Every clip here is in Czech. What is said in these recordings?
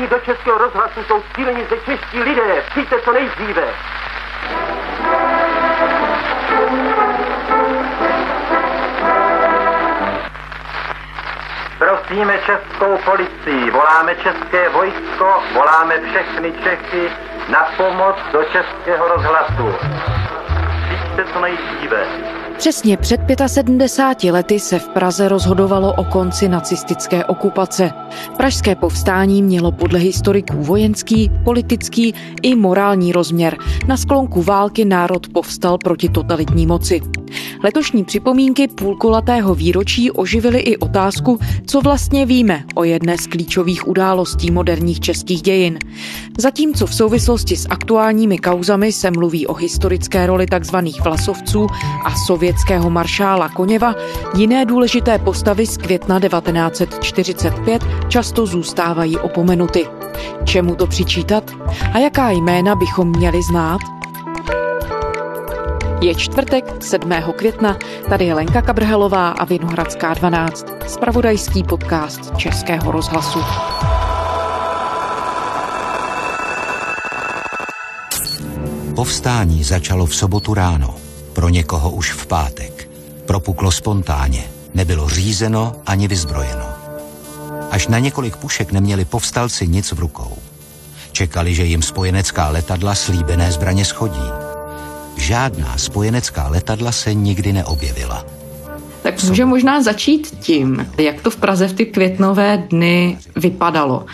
Všichni do Českého rozhlasu jsou cíleni ze čeští lidé. Přijďte co nejdříve. Prosíme českou policii, voláme české vojsko, voláme všechny Čechy na pomoc do českého rozhlasu. Přijďte co nejdříve. Přesně před 75 lety se v Praze rozhodovalo o konci nacistické okupace. Pražské povstání mělo podle historiků vojenský, politický i morální rozměr. Na sklonku války národ povstal proti totalitní moci. Letošní připomínky půlkolatého výročí oživily i otázku, co vlastně víme o jedné z klíčových událostí moderních českých dějin. Zatímco v souvislosti s aktuálními kauzami se mluví o historické roli tzv. vlasovců a sovětského maršála Koněva, jiné důležité postavy z května 1945 často zůstávají opomenuty. Čemu to přičítat? A jaká jména bychom měli znát? Je čtvrtek 7. května, tady je Lenka Kabrhelová a Vinohradská 12, spravodajský podcast Českého rozhlasu. Povstání začalo v sobotu ráno, pro někoho už v pátek. Propuklo spontánně, nebylo řízeno ani vyzbrojeno. Až na několik pušek neměli povstalci nic v rukou. Čekali, že jim spojenecká letadla slíbené zbraně schodí žádná spojenecká letadla se nikdy neobjevila. Tak může možná začít tím, jak to v Praze v ty květnové dny vypadalo.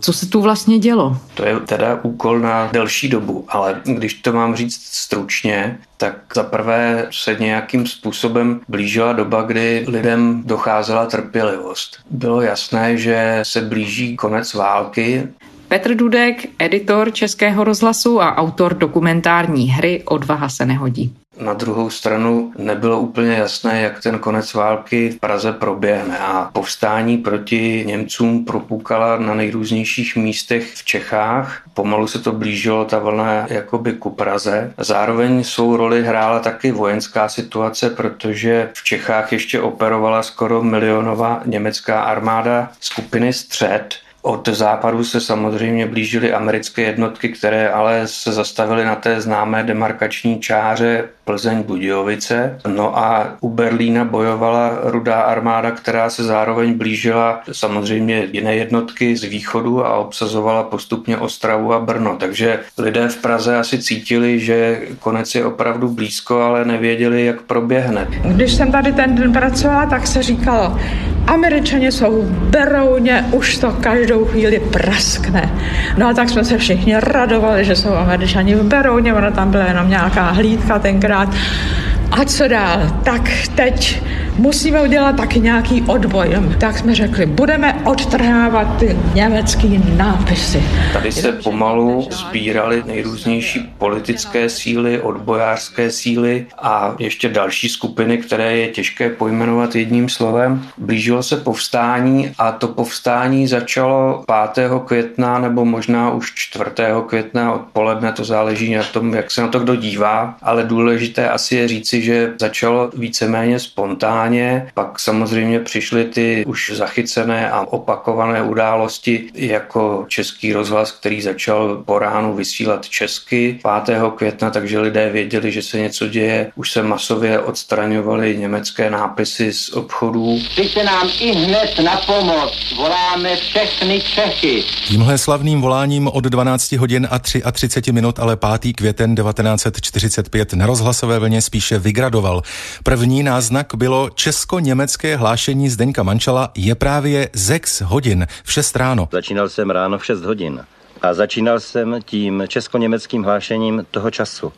Co se tu vlastně dělo? To je teda úkol na delší dobu, ale když to mám říct stručně, tak za prvé se nějakým způsobem blížila doba, kdy lidem docházela trpělivost. Bylo jasné, že se blíží konec války Petr Dudek, editor Českého rozhlasu a autor dokumentární hry Odvaha se nehodí. Na druhou stranu nebylo úplně jasné, jak ten konec války v Praze proběhne a povstání proti Němcům propukala na nejrůznějších místech v Čechách. Pomalu se to blížilo, ta vlna jakoby ku Praze. Zároveň svou roli hrála taky vojenská situace, protože v Čechách ještě operovala skoro milionová německá armáda skupiny Střed, od západu se samozřejmě blížily americké jednotky, které ale se zastavily na té známé demarkační čáře Plzeň Budějovice. No a u Berlína bojovala rudá armáda, která se zároveň blížila samozřejmě jiné jednotky z východu a obsazovala postupně Ostravu a Brno. Takže lidé v Praze asi cítili, že konec je opravdu blízko, ale nevěděli, jak proběhne. Když jsem tady ten den pracovala, tak se říkalo, Američani jsou v Berouně, už to každou chvíli praskne. No a tak jsme se všichni radovali, že jsou Američani v Berouně, ono tam byla jenom nějaká hlídka tenkrát. rahat. A co dál? Tak teď musíme udělat taky nějaký odboj. Tak jsme řekli, budeme odtrhávat ty německý nápisy. Tady se pomalu sbíraly nejrůznější politické síly, odbojářské síly a ještě další skupiny, které je těžké pojmenovat jedním slovem. Blížilo se povstání a to povstání začalo 5. května nebo možná už 4. května odpoledne, to záleží na tom, jak se na to kdo dívá, ale důležité asi je říci, že začalo víceméně spontánně. Pak samozřejmě přišly ty už zachycené a opakované události jako Český rozhlas, který začal po ránu vysílat česky 5. května, takže lidé věděli, že se něco děje. Už se masově odstraňovaly německé nápisy z obchodů. Přijďte nám i hned na pomoc. Voláme všechny Čechy. Tímhle slavným voláním od 12 hodin a 33 minut, ale 5. květen 1945 na rozhlasové vlně spíše vygradoval. První náznak bylo česko-německé hlášení Zdeňka Mančala je právě zex hodin v 6 ráno. Začínal jsem ráno v 6 hodin a začínal jsem tím česko-německým hlášením toho času.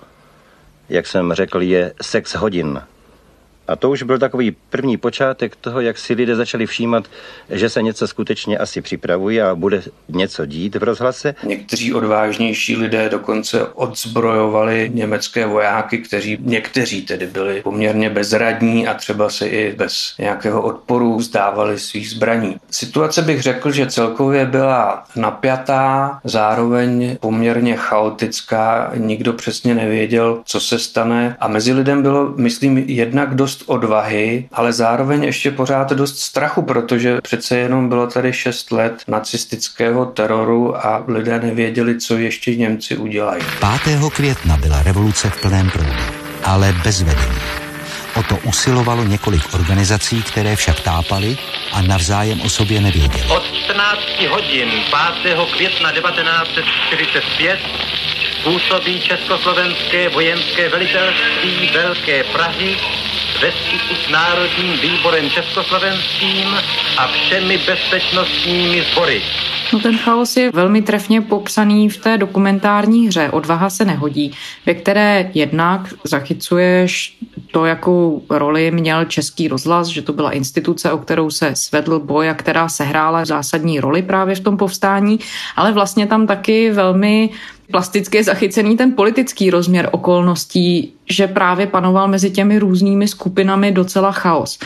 Jak jsem řekl, je sex hodin. A to už byl takový první počátek toho, jak si lidé začali všímat, že se něco skutečně asi připravuje a bude něco dít v rozhlase. Někteří odvážnější lidé dokonce odzbrojovali německé vojáky, kteří někteří tedy byli poměrně bezradní a třeba se i bez nějakého odporu vzdávali svých zbraní. Situace bych řekl, že celkově byla napjatá, zároveň poměrně chaotická, nikdo přesně nevěděl, co se stane a mezi lidem bylo, myslím, jednak dost dost odvahy, ale zároveň ještě pořád dost strachu, protože přece jenom bylo tady 6 let nacistického teroru a lidé nevěděli, co ještě Němci udělají. 5. května byla revoluce v plném proudu, ale bez vedení. O to usilovalo několik organizací, které však tápaly a navzájem o sobě nevěděli. Od 14 hodin 5. května 1945 působí Československé vojenské velitelství Velké Prahy ve styku s Národním výborem československým a všemi bezpečnostními sbory. No ten chaos je velmi trefně popsaný v té dokumentární hře Odvaha se nehodí, ve které jednak zachycuješ to, jakou roli měl Český rozhlas, že to byla instituce, o kterou se svedl boj a která sehrála zásadní roli právě v tom povstání, ale vlastně tam taky velmi plasticky je zachycený ten politický rozměr okolností, že právě panoval mezi těmi různými skupinami docela chaos.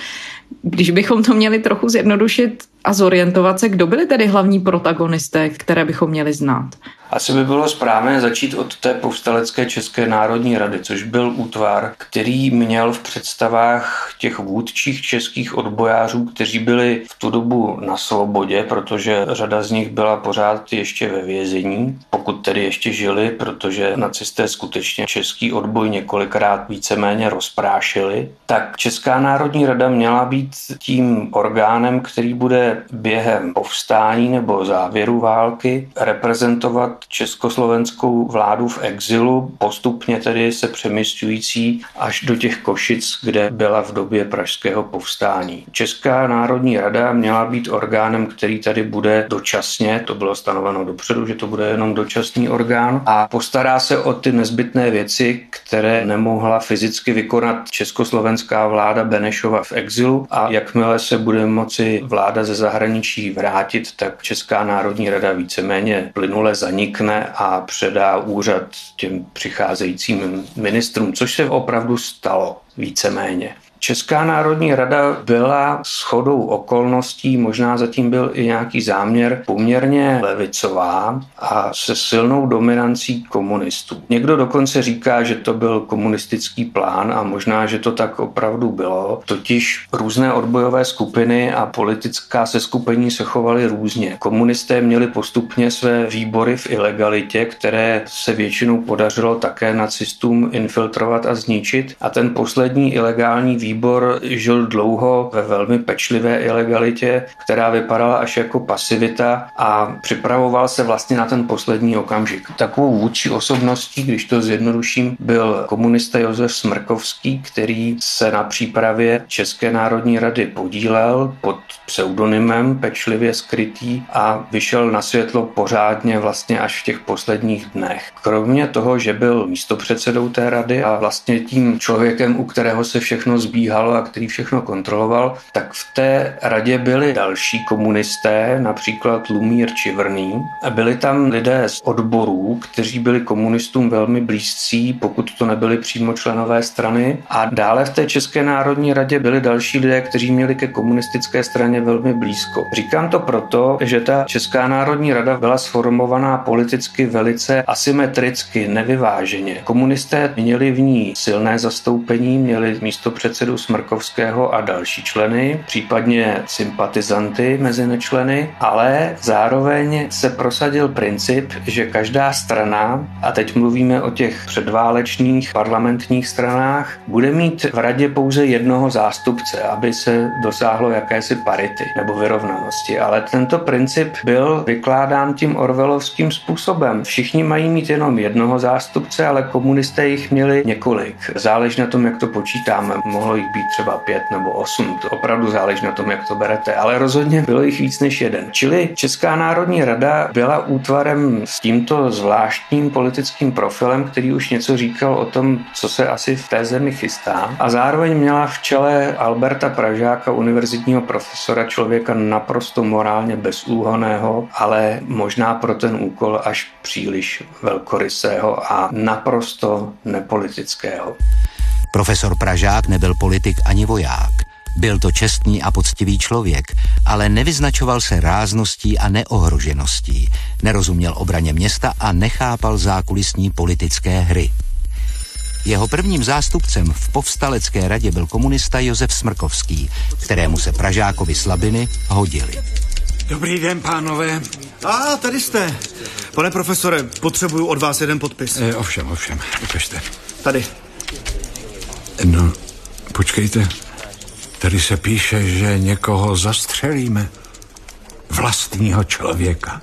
Když bychom to měli trochu zjednodušit a zorientovat se, kdo byli tedy hlavní protagonisté, které bychom měli znát? Asi by bylo správné začít od té povstalecké České národní rady, což byl útvar, který měl v představách těch vůdčích českých odbojářů, kteří byli v tu dobu na svobodě, protože řada z nich byla pořád ještě ve vězení, pokud tedy ještě žili, protože nacisté skutečně český odboj několikrát víceméně rozprášili, tak Česká národní rada měla být tím orgánem, který bude během povstání nebo závěru války reprezentovat československou vládu v exilu, postupně tedy se přemysťující až do těch Košic, kde byla v době pražského povstání. Česká národní rada měla být orgánem, který tady bude dočasně, to bylo stanoveno dopředu, že to bude jenom dočasný orgán a postará se o ty nezbytné věci, které nemohla fyzicky vykonat československá vláda Benešova v exilu a jakmile se bude moci vláda ze zahraničí vrátit, tak Česká národní rada víceméně plynule zanikne a předá úřad těm přicházejícím ministrům, což se opravdu stalo víceméně. Česká národní rada byla shodou okolností, možná zatím byl i nějaký záměr, poměrně levicová a se silnou dominancí komunistů. Někdo dokonce říká, že to byl komunistický plán a možná, že to tak opravdu bylo. Totiž různé odbojové skupiny a politická seskupení se chovaly různě. Komunisté měli postupně své výbory v ilegalitě, které se většinou podařilo také nacistům infiltrovat a zničit. A ten poslední ilegální výbor výbor žil dlouho ve velmi pečlivé ilegalitě, která vypadala až jako pasivita a připravoval se vlastně na ten poslední okamžik. Takovou vůči osobností, když to zjednoduším, byl komunista Josef Smrkovský, který se na přípravě České národní rady podílel pod pseudonymem pečlivě skrytý a vyšel na světlo pořádně vlastně až v těch posledních dnech. Kromě toho, že byl místopředsedou té rady a vlastně tím člověkem, u kterého se všechno zbývá, stíhal a který všechno kontroloval, tak v té radě byli další komunisté, například Lumír Čivrný. Byli tam lidé z odborů, kteří byli komunistům velmi blízcí, pokud to nebyli přímo členové strany. A dále v té České národní radě byli další lidé, kteří měli ke komunistické straně velmi blízko. Říkám to proto, že ta Česká národní rada byla sformovaná politicky velice asymetricky, nevyváženě. Komunisté měli v ní silné zastoupení, měli místo předsedu předsedu Smrkovského a další členy, případně sympatizanty mezi nečleny, ale zároveň se prosadil princip, že každá strana, a teď mluvíme o těch předválečných parlamentních stranách, bude mít v radě pouze jednoho zástupce, aby se dosáhlo jakési parity nebo vyrovnanosti. Ale tento princip byl vykládán tím orvelovským způsobem. Všichni mají mít jenom jednoho zástupce, ale komunisté jich měli několik. Záleží na tom, jak to počítáme. Mohlo jich být třeba pět nebo osm, to opravdu záleží na tom, jak to berete, ale rozhodně bylo jich víc než jeden. Čili Česká národní rada byla útvarem s tímto zvláštním politickým profilem, který už něco říkal o tom, co se asi v té zemi chystá a zároveň měla v čele Alberta Pražáka, univerzitního profesora, člověka naprosto morálně bezúhoného, ale možná pro ten úkol až příliš velkorysého a naprosto nepolitického. Profesor Pražák nebyl politik ani voják. Byl to čestný a poctivý člověk, ale nevyznačoval se rázností a Jeho prvním zástupcem v povstalecké radě byl komunista Josef Smrkovský, kterému se Pražákovi slabiny hodili. Dobrý den, pánové. A tady jste. Pane profesore, potřebuju od vás jeden podpis. E, ovšem, ovšem, ukažte. Tady. No, počkejte. Tady se píše, že někoho zastřelíme. Vlastního člověka.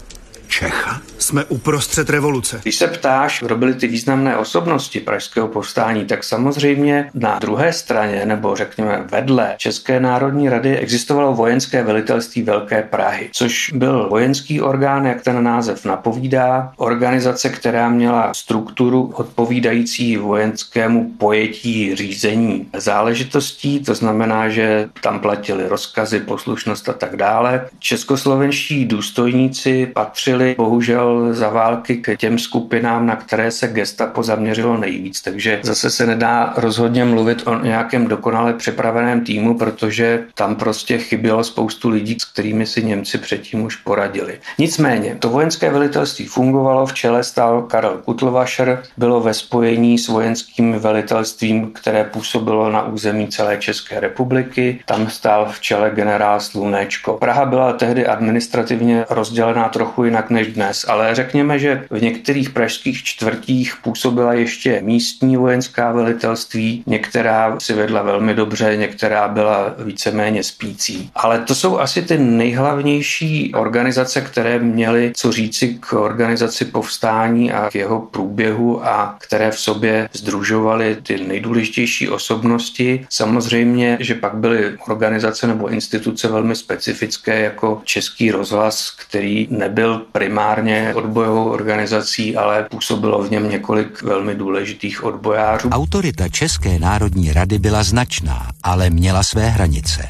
Čecha? Jsme uprostřed revoluce. Když se ptáš, kdo byly ty významné osobnosti pražského povstání, tak samozřejmě na druhé straně, nebo řekněme vedle České národní rady, existovalo vojenské velitelství Velké Prahy, což byl vojenský orgán, jak ten název napovídá, organizace, která měla strukturu odpovídající vojenskému pojetí řízení záležitostí, to znamená, že tam platili rozkazy, poslušnost a tak dále. Českoslovenští důstojníci patřili bohužel za války k těm skupinám, na které se gestapo zaměřilo nejvíc. Takže zase se nedá rozhodně mluvit o nějakém dokonale připraveném týmu, protože tam prostě chybělo spoustu lidí, s kterými si Němci předtím už poradili. Nicméně, to vojenské velitelství fungovalo, v čele stál Karel Kutlvašer, bylo ve spojení s vojenským velitelstvím, které působilo na území celé České republiky. Tam stál v čele generál Slunečko. Praha byla tehdy administrativně rozdělená trochu jinak než dnes, ale řekněme, že v některých pražských čtvrtích působila ještě místní vojenská velitelství, některá si vedla velmi dobře, některá byla víceméně spící. Ale to jsou asi ty nejhlavnější organizace, které měly co říci k organizaci povstání a k jeho průběhu a které v sobě združovaly ty nejdůležitější osobnosti. Samozřejmě, že pak byly organizace nebo instituce velmi specifické jako Český rozhlas, který nebyl primárně odbojovou organizací, ale působilo v něm několik velmi důležitých odbojářů. Autorita České národní rady byla značná, ale měla své hranice.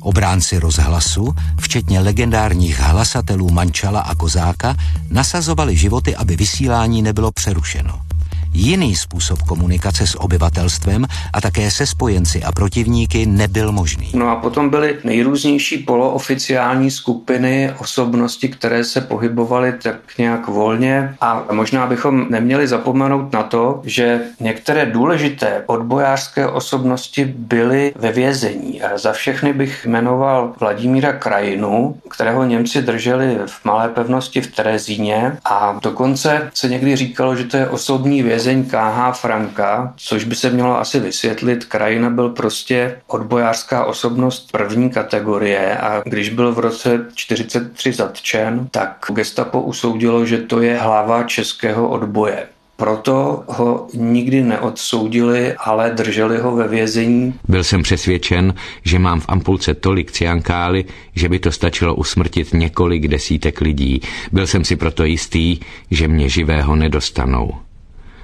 Obránci rozhlasu, včetně legendárních hlasatelů Mančala a Kozáka, nasazovali životy, aby vysílání nebylo přerušeno jiný způsob komunikace s obyvatelstvem a také se spojenci a protivníky nebyl možný. No a potom byly nejrůznější polooficiální skupiny osobnosti, které se pohybovaly tak nějak volně a možná bychom neměli zapomenout na to, že některé důležité odbojářské osobnosti byly ve vězení. A za všechny bych jmenoval Vladimíra Krajinu, kterého Němci drželi v malé pevnosti v Terezíně a dokonce se někdy říkalo, že to je osobní vězení vězeň KH Franka, což by se mělo asi vysvětlit. Krajina byl prostě odbojářská osobnost první kategorie a když byl v roce 43 zatčen, tak gestapo usoudilo, že to je hlava českého odboje. Proto ho nikdy neodsoudili, ale drželi ho ve vězení. Byl jsem přesvědčen, že mám v ampulce tolik ciankály, že by to stačilo usmrtit několik desítek lidí. Byl jsem si proto jistý, že mě živého nedostanou.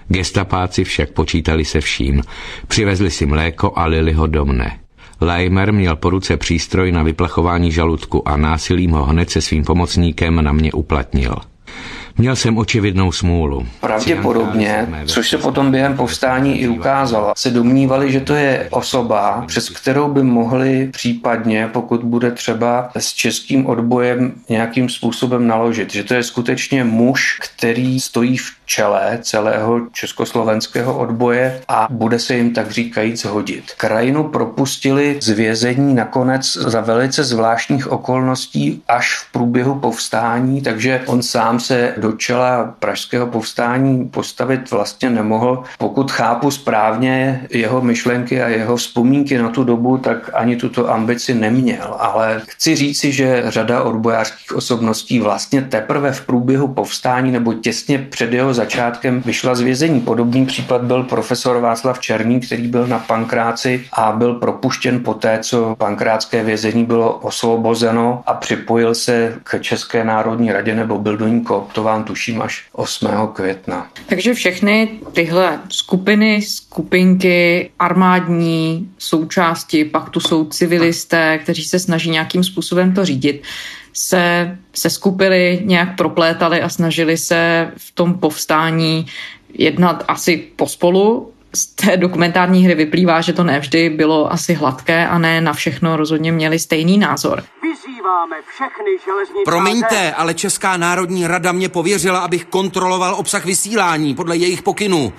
Gestapáci však počítali se vším. Přivezli si mléko a lili ho do mne. Leimer měl po ruce přístroj na vyplachování žaludku a násilím ho hned se svým pomocníkem na mě uplatnil. Měl jsem očividnou smůlu. Pravděpodobně, což se potom během povstání i ukázalo, se domnívali, že to je osoba, přes kterou by mohli případně, pokud bude třeba s českým odbojem nějakým způsobem naložit. Že to je skutečně muž, který stojí v čele celého československého odboje a bude se jim tak říkajíc hodit. Krajinu propustili z vězení nakonec za velice zvláštních okolností až v průběhu povstání, takže on sám se do čela pražského povstání postavit vlastně nemohl. Pokud chápu správně jeho myšlenky a jeho vzpomínky na tu dobu, tak ani tuto ambici neměl. Ale chci říci, že řada odbojářských osobností vlastně teprve v průběhu povstání nebo těsně před jeho začátkem vyšla z vězení. Podobný případ byl profesor Václav Černý, který byl na Pankráci a byl propuštěn poté, co pankrátské vězení bylo osvobozeno a připojil se k České národní radě nebo byl do ní kooptován tuším až 8. května. Takže všechny tyhle skupiny, skupinky, armádní součásti, pak tu jsou civilisté, kteří se snaží nějakým způsobem to řídit se, se skupili, nějak proplétali a snažili se v tom povstání jednat asi pospolu. Z té dokumentární hry vyplývá, že to nevždy bylo asi hladké a ne na všechno rozhodně měli stejný názor. Vyzýváme všechny železničáře... Promiňte, ale Česká národní rada mě pověřila, abych kontroloval obsah vysílání podle jejich pokynů.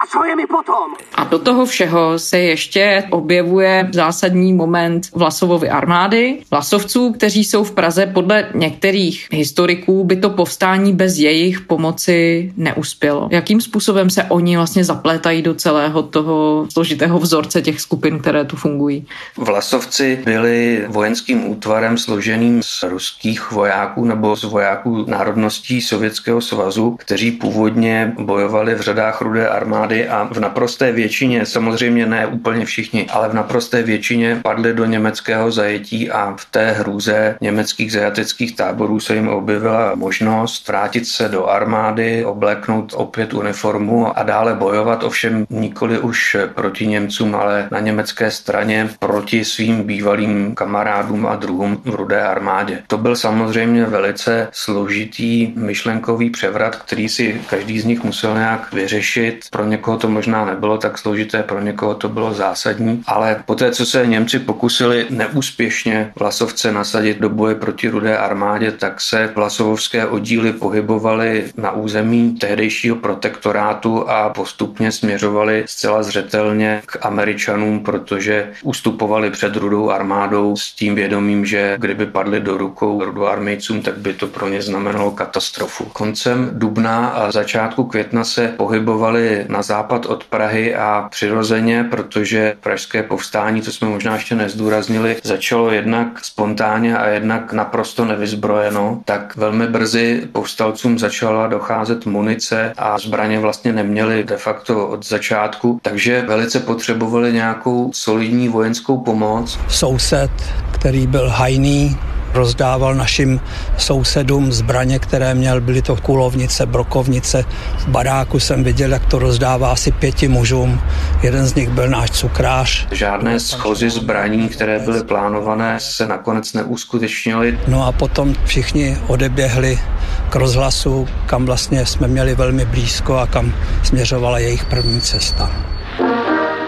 A co je mi potom? A do toho všeho se ještě objevuje zásadní moment Vlasovovy armády, Vlasovců, kteří jsou v Praze podle některých historiků by to povstání bez jejich pomoci neuspělo. Jakým způsobem se oni vlastně zaplétají do celého toho složitého vzorce těch skupin, které tu fungují? Vlasovci byli vojenským útvarem složeným z ruských vojáků nebo z vojáků národností Sovětského svazu, kteří původně bojovali v řadách rudé armády a v naprosté většině, samozřejmě ne úplně všichni, ale v naprosté většině padli do německého zajetí a v té hrůze německých zajateckých táborů se jim objevila možnost vrátit se do armády, obléknout opět uniformu a dále bojovat, ovšem nikoli už proti Němcům, ale na německé straně proti svým bývalým kamarádům a druhům v rudé armádě. To byl samozřejmě velice složitý myšlenkový převrat, který si každý z nich musel nějak vyřešit. Pro někoho to možná nebylo tak složité, pro někoho to bylo zásadní, ale poté, co se Němci pokusili neúspěšně Vlasovce nasadit do boje proti rudé armádě, tak se vlasovské oddíly pohybovaly na území tehdejšího protektorátu a postupně směřovaly zcela zřetelně k Američanům, protože ustupovali před rudou armádou s tím vědomím, že kdyby padli do rukou rudoarmejcům, tak by to pro ně znamenalo katastrofu. Koncem dubna a začátku května se pohybovali na západ od Prahy a přirozeně, protože pražské povstání, to jsme možná ještě nezdůraznili, začalo jednak spontánně a jednak naprosto nevyzbrojeno, tak velmi brzy povstalcům začala docházet munice a zbraně vlastně neměli de facto od začátku, takže velice potřebovali nějakou solidní vojenskou pomoc. Soused, který byl hajný, rozdával našim sousedům zbraně, které měl, byly to kulovnice, brokovnice. V baráku jsem viděl, jak to rozdává asi pěti mužům. Jeden z nich byl náš cukrář. Žádné schozy zbraní, které byly plánované, se nakonec neuskutečnily. No a potom všichni odeběhli k rozhlasu, kam vlastně jsme měli velmi blízko a kam směřovala jejich první cesta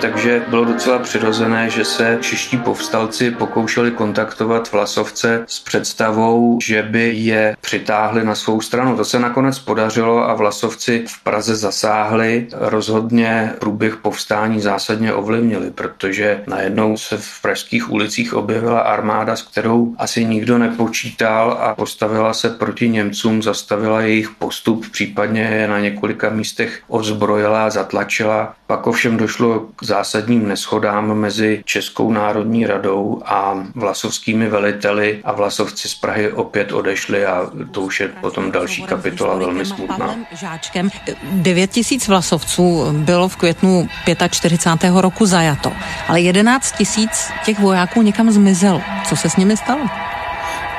takže bylo docela přirozené, že se čeští povstalci pokoušeli kontaktovat Vlasovce s představou, že by je přitáhli na svou stranu. To se nakonec podařilo a Vlasovci v Praze zasáhli. Rozhodně průběh povstání zásadně ovlivnili, protože najednou se v pražských ulicích objevila armáda, s kterou asi nikdo nepočítal a postavila se proti Němcům, zastavila jejich postup, případně je na několika místech odzbrojila, zatlačila. Pak ovšem došlo k zásadním neschodám mezi Českou národní radou a vlasovskými veliteli a vlasovci z Prahy opět odešli a to už je potom další kapitola velmi smutná. Žáčkem 9 tisíc vlasovců bylo v květnu 45. roku zajato, ale 11 tisíc těch vojáků někam zmizelo. Co se s nimi stalo?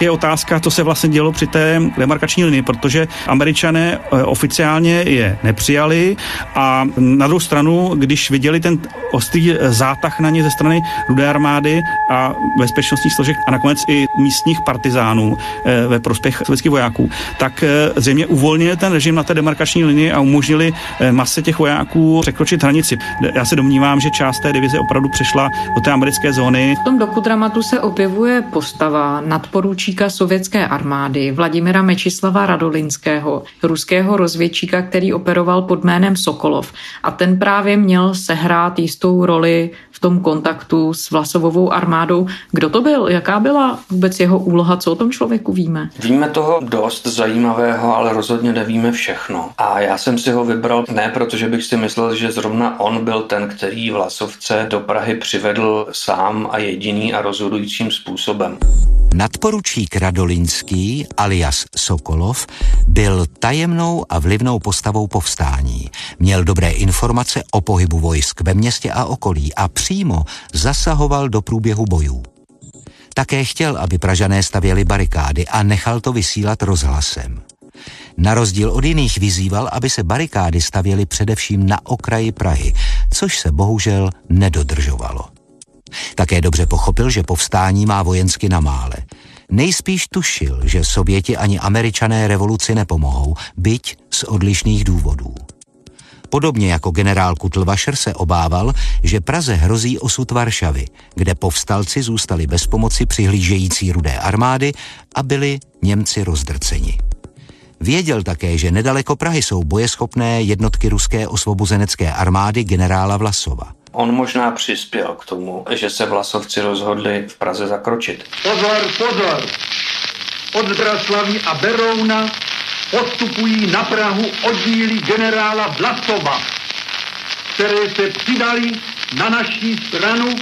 Je otázka, co se vlastně dělo při té demarkační linii, protože američané eh, oficiálně je nepřijali a na druhou stranu, když viděli ten ostrý eh, zátah na ně ze strany rudé armády a bezpečnostních složek a nakonec i místních partizánů eh, ve prospěch sovětských vojáků, tak zřejmě uvolnili ten režim na té demarkační linii a umožnili mase těch vojáků překročit hranici. Já se domnívám, že část té divize opravdu přešla do té americké zóny. V tom dokudramatu se objevuje postava nadporučí poručíka sovětské armády Vladimira Mečislava Radolinského, ruského rozvědčíka, který operoval pod jménem Sokolov. A ten právě měl sehrát jistou roli v tom kontaktu s Vlasovovou armádou. Kdo to byl? Jaká byla vůbec jeho úloha? Co o tom člověku víme? Víme toho dost zajímavého, ale rozhodně nevíme všechno. A já jsem si ho vybral ne protože bych si myslel, že zrovna on byl ten, který Vlasovce do Prahy přivedl sám a jediný a rozhodujícím způsobem. Nadporučík Radolinský alias Sokolov byl tajemnou a vlivnou postavou povstání. Měl dobré informace o pohybu vojsk ve městě a okolí a přímo zasahoval do průběhu bojů. Také chtěl, aby Pražané stavěli barikády a nechal to vysílat rozhlasem. Na rozdíl od jiných vyzýval, aby se barikády stavěly především na okraji Prahy, což se bohužel nedodržovalo. Také dobře pochopil, že povstání má vojensky na mále. Nejspíš tušil, že Sověti ani američané revoluci nepomohou, byť z odlišných důvodů. Podobně jako generál Kutlvašer se obával, že Praze hrozí osud Varšavy, kde povstalci zůstali bez pomoci přihlížející rudé armády a byli Němci rozdrceni. Věděl také, že nedaleko Prahy jsou bojeschopné jednotky ruské osvobozenecké armády generála Vlasova. On možná přispěl k tomu, že se Vlasovci rozhodli v Praze zakročit. Pozor, pozor! Od Zbraslaví a Berouna postupují na Prahu oddíly generála Vlasova, které se přidali na naší stranu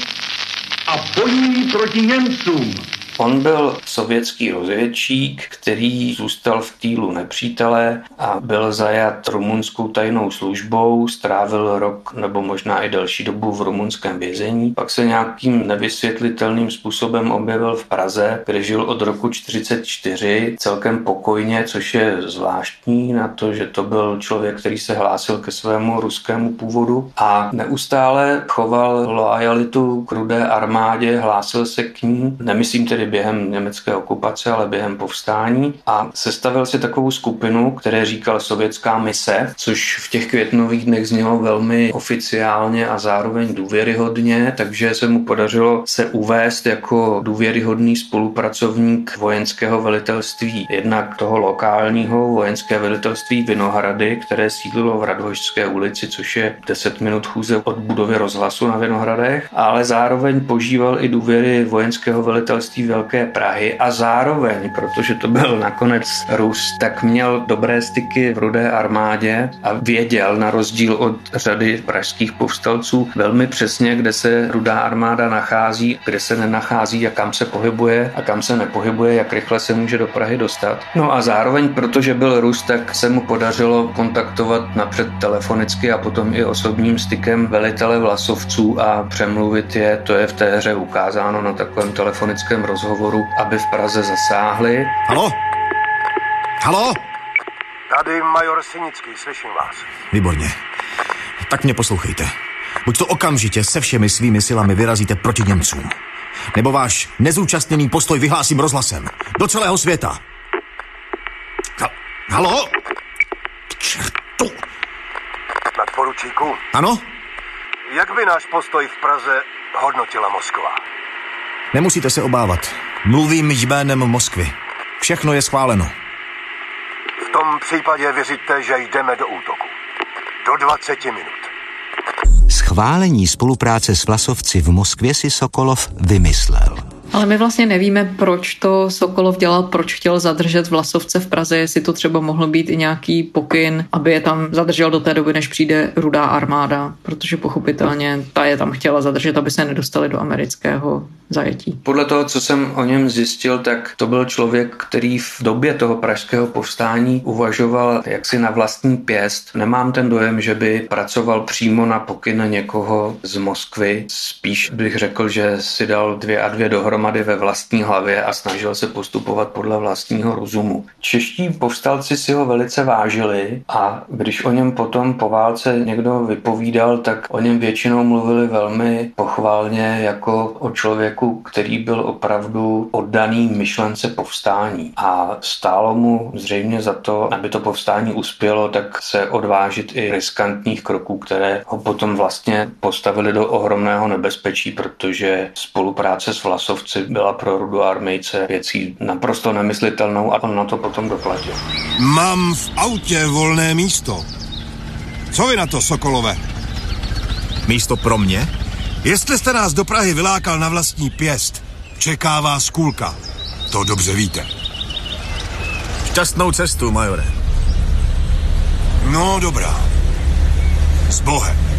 a bojují proti Němcům. On byl sovětský rozvědčík, který zůstal v týlu nepřítele a byl zajat rumunskou tajnou službou, strávil rok nebo možná i delší dobu v rumunském vězení. Pak se nějakým nevysvětlitelným způsobem objevil v Praze, kde žil od roku 44 celkem pokojně, což je zvláštní na to, že to byl člověk, který se hlásil ke svému ruskému původu a neustále choval lojalitu k rudé armádě, hlásil se k ní, nemyslím tedy během německé okupace, ale během povstání. A sestavil si takovou skupinu, které říkal sovětská mise, což v těch květnových dnech znělo velmi oficiálně a zároveň důvěryhodně, takže se mu podařilo se uvést jako důvěryhodný spolupracovník vojenského velitelství, jednak toho lokálního vojenské velitelství Vinohrady, které sídlilo v Radhožské ulici, což je 10 minut chůze od budovy rozhlasu na Vinohradech, ale zároveň požíval i důvěry vojenského velitelství Velké Prahy a zároveň, protože to byl nakonec Rus, tak měl dobré styky v rudé armádě a věděl na rozdíl od řady pražských povstalců velmi přesně, kde se rudá armáda nachází, kde se nenachází a kam se pohybuje a kam se nepohybuje, jak rychle se může do Prahy dostat. No a zároveň, protože byl Rus, tak se mu podařilo kontaktovat napřed telefonicky a potom i osobním stykem velitele vlasovců a přemluvit je, to je v té hře ukázáno na takovém telefonickém rozhovoru rozhovoru, aby v Praze zasáhli. Halo? Halo? Tady major Sinický, slyším vás. Výborně. Tak mě poslouchejte. Buď to okamžitě se všemi svými silami vyrazíte proti Němcům. Nebo váš nezúčastněný postoj vyhlásím rozhlasem. Do celého světa. Ha- Halo? Čertu. Nadporučíku, Ano? jak by náš postoj v Praze hodnotila Moskva? Nemusíte se obávat. Mluvím jménem Moskvy. Všechno je schváleno. V tom případě věříte, že jdeme do útoku. Do 20 minut. Schválení spolupráce s Vlasovci v Moskvě si Sokolov vymyslel. Ale my vlastně nevíme, proč to Sokolov dělal, proč chtěl zadržet Vlasovce v Praze, jestli to třeba mohlo být i nějaký pokyn, aby je tam zadržel do té doby, než přijde rudá armáda, protože pochopitelně ta je tam chtěla zadržet, aby se nedostali do amerického zajetí. Podle toho, co jsem o něm zjistil, tak to byl člověk, který v době toho pražského povstání uvažoval jaksi na vlastní pěst. Nemám ten dojem, že by pracoval přímo na pokyn někoho z Moskvy. Spíš bych řekl, že si dal dvě a dvě dohromady ve vlastní hlavě a snažil se postupovat podle vlastního rozumu. Čeští povstalci si ho velice vážili a když o něm potom po válce někdo vypovídal, tak o něm většinou mluvili velmi pochválně jako o člověku, který byl opravdu oddaný myšlence povstání a stálo mu zřejmě za to, aby to povstání uspělo, tak se odvážit i riskantních kroků, které ho potom vlastně postavili do ohromného nebezpečí, protože spolupráce s Vlasovci byla pro Rudu armejce věcí naprosto nemyslitelnou a on na to potom doplatil. Mám v autě volné místo. Co vy na to, Sokolové? Místo pro mě? Jestli jste nás do Prahy vylákal na vlastní pěst, čeká vás kůlka. To dobře víte. Šťastnou cestu, majore. No, dobrá. S Bohem.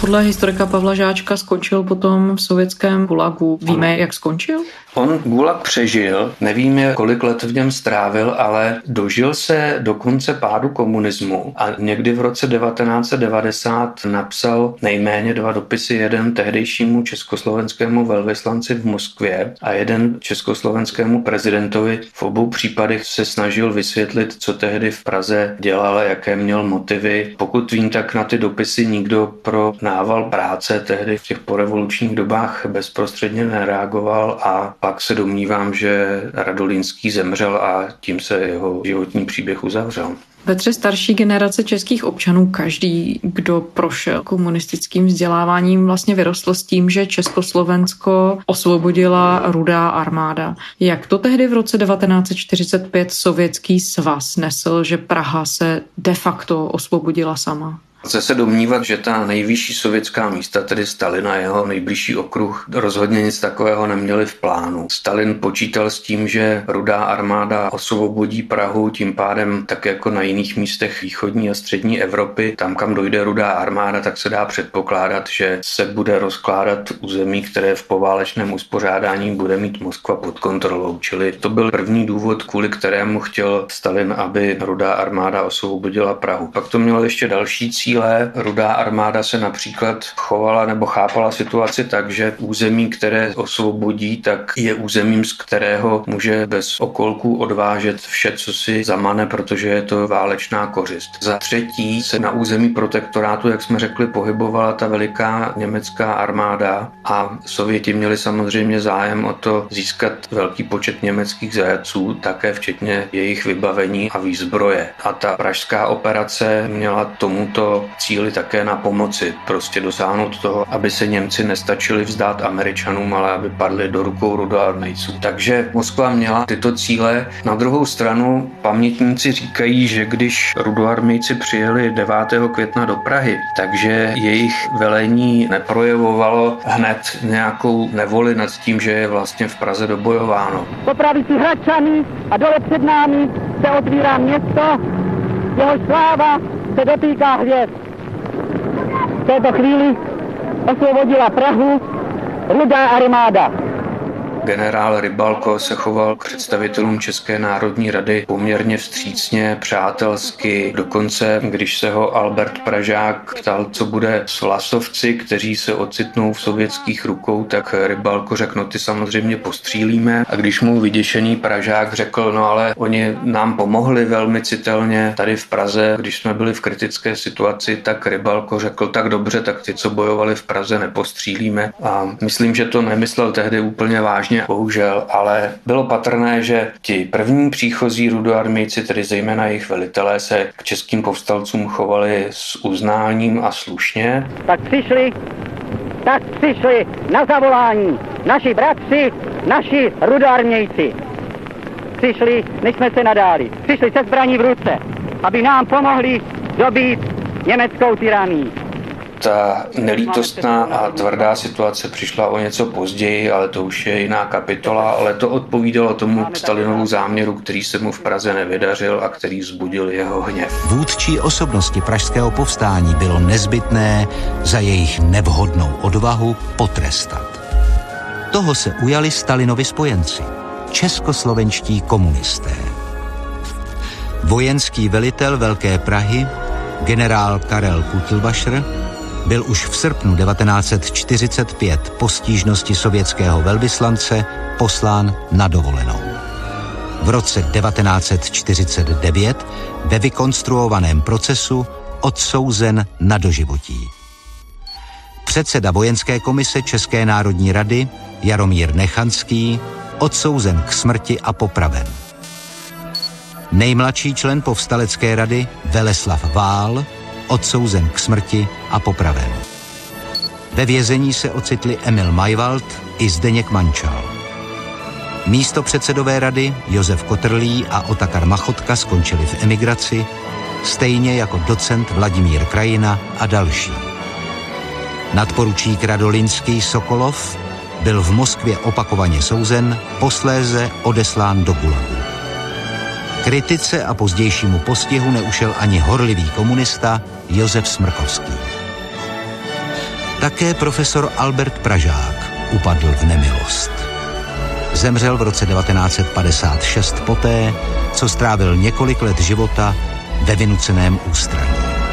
Podle historika Pavla Žáčka skončil potom v sovětském gulagu. Víme, jak skončil? On Gulag přežil, nevíme, kolik let v něm strávil, ale dožil se do konce pádu komunismu a někdy v roce 1990 napsal nejméně dva dopisy, jeden tehdejšímu československému velvyslanci v Moskvě a jeden československému prezidentovi. V obou případech se snažil vysvětlit, co tehdy v Praze dělal, jaké měl motivy. Pokud vím, tak na ty dopisy nikdo pro nával práce tehdy v těch porevolučních dobách bezprostředně nereagoval a pak se domnívám, že Radolínský zemřel a tím se jeho životní příběh uzavřel. Petře, starší generace českých občanů, každý, kdo prošel komunistickým vzděláváním, vlastně vyrostl s tím, že Československo osvobodila rudá armáda. Jak to tehdy v roce 1945 sovětský svaz nesl, že Praha se de facto osvobodila sama? Chce se domnívat, že ta nejvyšší sovětská místa, tedy Stalin a jeho nejbližší okruh, rozhodně nic takového neměli v plánu. Stalin počítal s tím, že rudá armáda osvobodí Prahu, tím pádem tak jako na jiných místech východní a střední Evropy, tam, kam dojde rudá armáda, tak se dá předpokládat, že se bude rozkládat území, které v poválečném uspořádání bude mít Moskva pod kontrolou. Čili to byl první důvod, kvůli kterému chtěl Stalin, aby rudá armáda osvobodila Prahu. Pak to mělo ještě další cíl, chvíle rudá armáda se například chovala nebo chápala situaci tak, že území, které osvobodí, tak je územím, z kterého může bez okolků odvážet vše, co si zamane, protože je to válečná kořist. Za třetí se na území protektorátu, jak jsme řekli, pohybovala ta veliká německá armáda a Sověti měli samozřejmě zájem o to získat velký počet německých zajatců, také včetně jejich vybavení a výzbroje. A ta pražská operace měla tomuto cíli také na pomoci, prostě dosáhnout toho, aby se Němci nestačili vzdát Američanům, ale aby padli do rukou rudoarmejců. Takže Moskva měla tyto cíle. Na druhou stranu pamětníci říkají, že když rudoarmejci přijeli 9. května do Prahy, takže jejich velení neprojevovalo hned nějakou nevoli nad tím, že je vlastně v Praze dobojováno. Po pravici Hradčany a dole před námi se otvírá město, jeho sláva se dotýká hvězd. V této chvíli osvobodila Prahu rudá armáda. Generál Rybalko se choval k představitelům České národní rady poměrně vstřícně, přátelsky. Dokonce, když se ho Albert Pražák ptal, co bude s Vlasovci, kteří se ocitnou v sovětských rukou, tak Rybalko řekl, no ty samozřejmě postřílíme. A když mu vyděšený Pražák řekl, no ale oni nám pomohli velmi citelně tady v Praze, když jsme byli v kritické situaci, tak Rybalko řekl, tak dobře, tak ty, co bojovali v Praze, nepostřílíme. A myslím, že to nemyslel tehdy úplně vážně vážně, bohužel, ale bylo patrné, že ti první příchozí rudoarmejci, tedy zejména jejich velitelé, se k českým povstalcům chovali s uznáním a slušně. Tak přišli, tak přišli na zavolání naši bratři, naši rudoarmějci. Přišli, než jsme se nadáli. Přišli se zbraní v ruce, aby nám pomohli dobít německou tyranii. Ta nelítostná a tvrdá situace přišla o něco později, ale to už je jiná kapitola, ale to odpovídalo tomu Stalinovu záměru, který se mu v Praze nevydařil a který vzbudil jeho hněv. Vůdčí osobnosti pražského povstání bylo nezbytné za jejich nevhodnou odvahu potrestat. Toho se ujali Stalinovi spojenci, českoslovenští komunisté. Vojenský velitel Velké Prahy, generál Karel Kutlbašr, byl už v srpnu 1945 po stížnosti sovětského velvyslance poslán na dovolenou. V roce 1949 ve vykonstruovaném procesu odsouzen na doživotí. Předseda vojenské komise České národní rady Jaromír Nechanský odsouzen k smrti a popraven. Nejmladší člen povstalecké rady Veleslav Vál odsouzen k smrti a popraven. Ve vězení se ocitli Emil Majwald i Zdeněk Mančal. Místo předsedové rady Josef Kotrlí a Otakar Machotka skončili v emigraci, stejně jako docent Vladimír Krajina a další. Nadporučík Radolinský Sokolov byl v Moskvě opakovaně souzen, posléze odeslán do Gulagu. Kritice a pozdějšímu postihu neušel ani horlivý komunista Josef Smrkovský. Také profesor Albert Pražák upadl v nemilost. Zemřel v roce 1956 poté, co strávil několik let života ve vynuceném ústraní.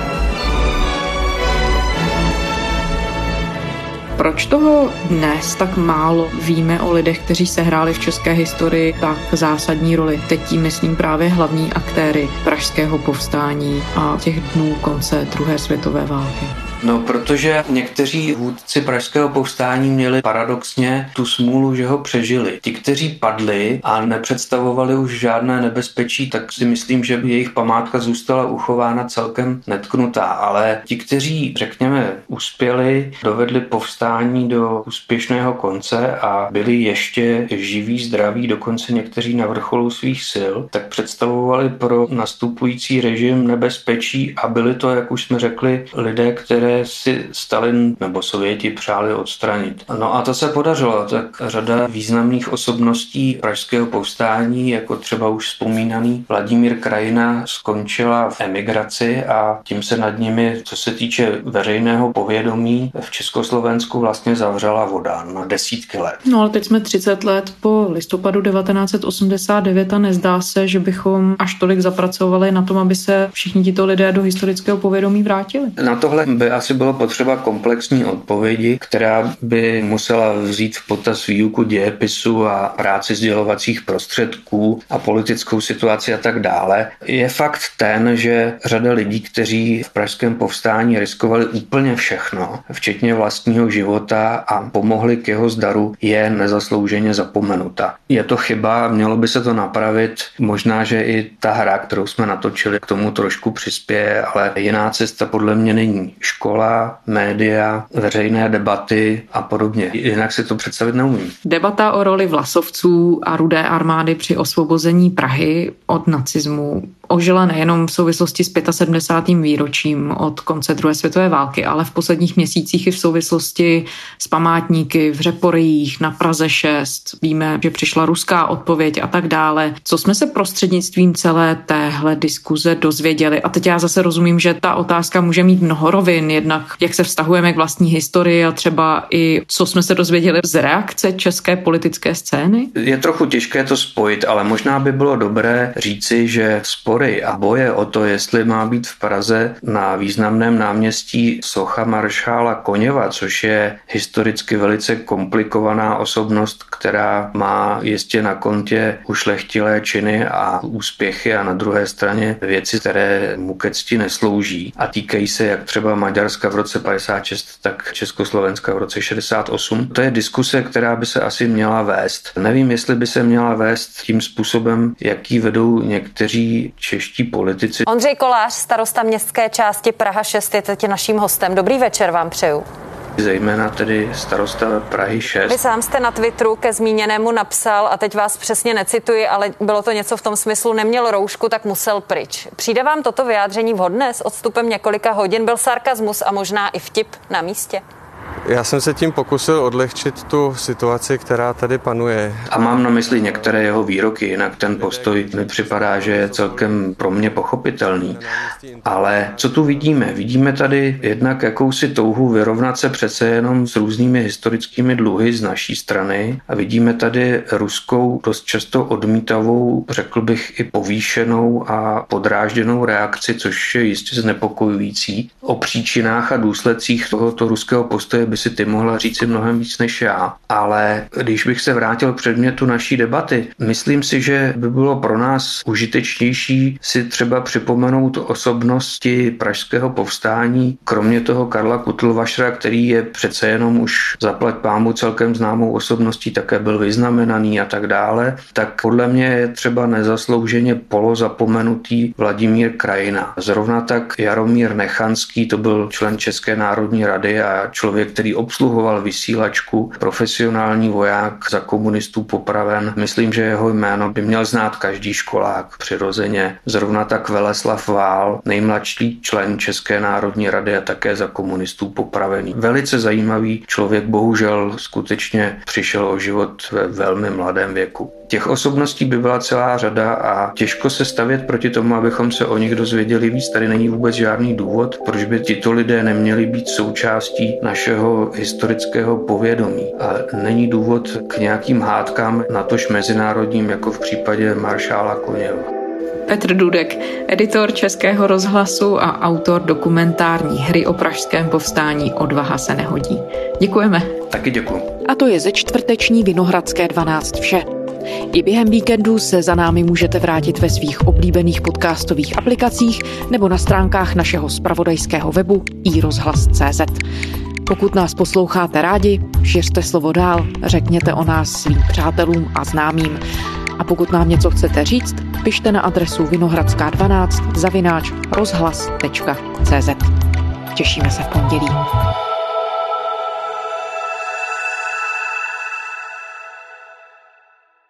Proč toho dnes tak málo víme o lidech, kteří sehráli v české historii tak zásadní roli? Teď tím myslím právě hlavní aktéry pražského povstání a těch dnů konce druhé světové války. No, protože někteří vůdci pražského povstání měli paradoxně tu smůlu, že ho přežili. Ti, kteří padli a nepředstavovali už žádné nebezpečí, tak si myslím, že jejich památka zůstala uchována celkem netknutá. Ale ti, kteří, řekněme, uspěli, dovedli povstání do úspěšného konce a byli ještě živí, zdraví, dokonce někteří na vrcholu svých sil, tak představovali pro nastupující režim nebezpečí a byli to, jak už jsme řekli, lidé, které si Stalin nebo Sověti přáli odstranit. No a to se podařilo, tak řada významných osobností pražského povstání, jako třeba už vzpomínaný Vladimír Krajina, skončila v emigraci a tím se nad nimi, co se týče veřejného povědomí, v Československu vlastně zavřela voda na desítky let. No ale teď jsme 30 let po listopadu 1989 a nezdá se, že bychom až tolik zapracovali na tom, aby se všichni tito lidé do historického povědomí vrátili. Na tohle by asi bylo potřeba komplexní odpovědi, která by musela vzít v potaz výuku dějepisu a práci sdělovacích prostředků a politickou situaci a tak dále. Je fakt ten, že řada lidí, kteří v pražském povstání riskovali úplně všechno, včetně vlastního života a pomohli k jeho zdaru, je nezaslouženě zapomenuta. Je to chyba, mělo by se to napravit. Možná, že i ta hra, kterou jsme natočili, k tomu trošku přispěje, ale jiná cesta podle mě není. Škola, média, veřejné debaty a podobně. Jinak si to představit neumím. Debata o roli vlasovců a rudé armády při osvobození Prahy od nacismu ožila nejenom v souvislosti s 75. výročím od konce druhé světové války, ale v posledních měsících i v souvislosti s památníky v Řeporích na Praze 6. Víme, že přišla ruská odpověď a tak dále. Co jsme se prostřednictvím celé téhle diskuze dozvěděli? A teď já zase rozumím, že ta otázka může mít mnoho rovin, jednak jak se vztahujeme k vlastní historii a třeba i co jsme se dozvěděli z reakce české politické scény? Je trochu těžké to spojit, ale možná by bylo dobré říci, že spory spory a boje o to, jestli má být v Praze na významném náměstí socha maršála Koněva, což je historicky velice komplikovaná osobnost, která má jistě na kontě ušlechtilé činy a úspěchy a na druhé straně věci, které mu ke cti neslouží a týkají se jak třeba Maďarska v roce 56, tak Československa v roce 68. To je diskuse, která by se asi měla vést. Nevím, jestli by se měla vést tím způsobem, jaký vedou někteří čeští politici. Ondřej Kolář, starosta městské části Praha 6, je teď naším hostem. Dobrý večer vám přeju zejména tedy starosta Prahy 6. Vy sám jste na Twitteru ke zmíněnému napsal, a teď vás přesně necituji, ale bylo to něco v tom smyslu, neměl roušku, tak musel pryč. Přijde vám toto vyjádření vhodné s odstupem několika hodin? Byl sarkazmus a možná i vtip na místě? Já jsem se tím pokusil odlehčit tu situaci, která tady panuje. A mám na mysli některé jeho výroky, jinak ten postoj mi připadá, že je celkem pro mě pochopitelný. Ale co tu vidíme? Vidíme tady jednak jakousi touhu vyrovnat se přece jenom s různými historickými dluhy z naší strany a vidíme tady ruskou dost často odmítavou, řekl bych i povýšenou a podrážděnou reakci, což je jistě znepokojující. O příčinách a důsledcích tohoto ruského postoje by si ty mohla říci mnohem víc než já. Ale když bych se vrátil k předmětu naší debaty, myslím si, že by bylo pro nás užitečnější si třeba připomenout osobnosti pražského povstání, kromě toho Karla Kutlvašra, který je přece jenom už zaplať pámu celkem známou osobností, také byl vyznamenaný a tak dále, tak podle mě je třeba nezaslouženě polozapomenutý Vladimír Krajina. Zrovna tak Jaromír Nechanský, to byl člen České národní rady a člověk, který který obsluhoval vysílačku, profesionální voják za komunistů popraven. Myslím, že jeho jméno by měl znát každý školák přirozeně. Zrovna tak Veleslav Vál, nejmladší člen České národní rady a také za komunistů popravený. Velice zajímavý člověk, bohužel skutečně přišel o život ve velmi mladém věku. Těch osobností by byla celá řada a těžko se stavět proti tomu, abychom se o nich dozvěděli víc. Tady není vůbec žádný důvod, proč by tito lidé neměli být součástí našeho historického povědomí. A není důvod k nějakým hádkám, natož mezinárodním, jako v případě maršála Koněva. Petr Dudek, editor Českého rozhlasu a autor dokumentární hry o pražském povstání Odvaha se nehodí. Děkujeme. Taky děkuji. A to je ze čtvrteční Vinohradské 12 vše. I během víkendu se za námi můžete vrátit ve svých oblíbených podcastových aplikacích nebo na stránkách našeho spravodajského webu iRozhlas.cz. Pokud nás posloucháte rádi, šiřte slovo dál, řekněte o nás svým přátelům a známým. A pokud nám něco chcete říct, pište na adresu vinohradská12 zavináč rozhlas.cz. Těšíme se v pondělí.